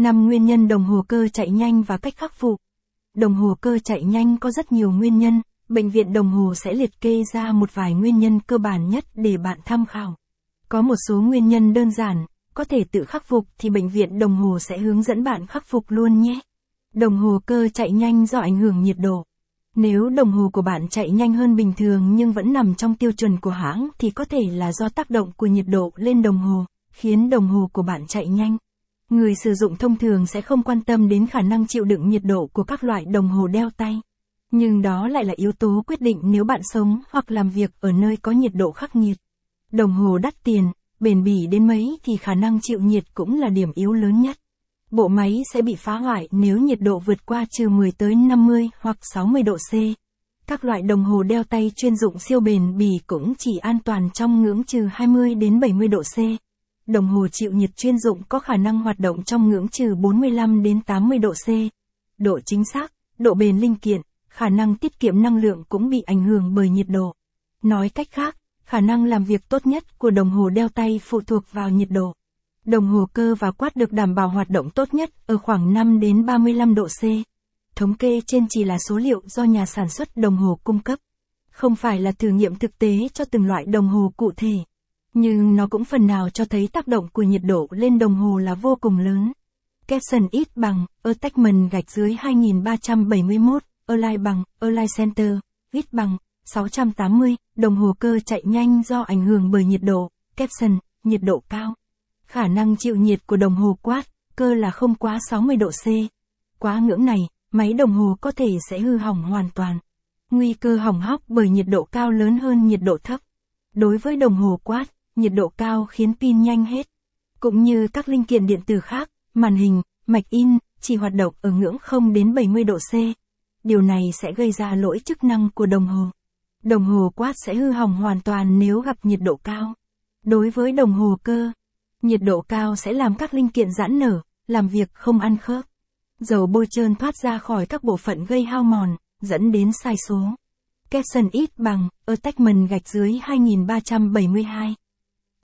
5 nguyên nhân đồng hồ cơ chạy nhanh và cách khắc phục. Đồng hồ cơ chạy nhanh có rất nhiều nguyên nhân, bệnh viện đồng hồ sẽ liệt kê ra một vài nguyên nhân cơ bản nhất để bạn tham khảo. Có một số nguyên nhân đơn giản, có thể tự khắc phục thì bệnh viện đồng hồ sẽ hướng dẫn bạn khắc phục luôn nhé. Đồng hồ cơ chạy nhanh do ảnh hưởng nhiệt độ. Nếu đồng hồ của bạn chạy nhanh hơn bình thường nhưng vẫn nằm trong tiêu chuẩn của hãng thì có thể là do tác động của nhiệt độ lên đồng hồ, khiến đồng hồ của bạn chạy nhanh. Người sử dụng thông thường sẽ không quan tâm đến khả năng chịu đựng nhiệt độ của các loại đồng hồ đeo tay. Nhưng đó lại là yếu tố quyết định nếu bạn sống hoặc làm việc ở nơi có nhiệt độ khắc nghiệt. Đồng hồ đắt tiền, bền bỉ đến mấy thì khả năng chịu nhiệt cũng là điểm yếu lớn nhất. Bộ máy sẽ bị phá hoại nếu nhiệt độ vượt qua trừ 10 tới 50 hoặc 60 độ C. Các loại đồng hồ đeo tay chuyên dụng siêu bền bỉ cũng chỉ an toàn trong ngưỡng trừ 20 đến 70 độ C. Đồng hồ chịu nhiệt chuyên dụng có khả năng hoạt động trong ngưỡng trừ 45 đến 80 độ C. Độ chính xác, độ bền linh kiện, khả năng tiết kiệm năng lượng cũng bị ảnh hưởng bởi nhiệt độ. Nói cách khác, khả năng làm việc tốt nhất của đồng hồ đeo tay phụ thuộc vào nhiệt độ. Đồng hồ cơ và quát được đảm bảo hoạt động tốt nhất ở khoảng 5 đến 35 độ C. Thống kê trên chỉ là số liệu do nhà sản xuất đồng hồ cung cấp. Không phải là thử nghiệm thực tế cho từng loại đồng hồ cụ thể. Nhưng nó cũng phần nào cho thấy tác động của nhiệt độ lên đồng hồ là vô cùng lớn. Capson ít bằng, attachment gạch dưới 2371, Align bằng, Align Center, ít bằng, 680, đồng hồ cơ chạy nhanh do ảnh hưởng bởi nhiệt độ, caption, nhiệt độ cao. Khả năng chịu nhiệt của đồng hồ quát, cơ là không quá 60 độ C. Quá ngưỡng này, máy đồng hồ có thể sẽ hư hỏng hoàn toàn. Nguy cơ hỏng hóc bởi nhiệt độ cao lớn hơn nhiệt độ thấp. Đối với đồng hồ quát, nhiệt độ cao khiến pin nhanh hết. Cũng như các linh kiện điện tử khác, màn hình, mạch in, chỉ hoạt động ở ngưỡng 0 đến 70 độ C. Điều này sẽ gây ra lỗi chức năng của đồng hồ. Đồng hồ quát sẽ hư hỏng hoàn toàn nếu gặp nhiệt độ cao. Đối với đồng hồ cơ, nhiệt độ cao sẽ làm các linh kiện giãn nở, làm việc không ăn khớp. Dầu bôi trơn thoát ra khỏi các bộ phận gây hao mòn, dẫn đến sai số. Capson ít bằng, attachment gạch dưới 2372.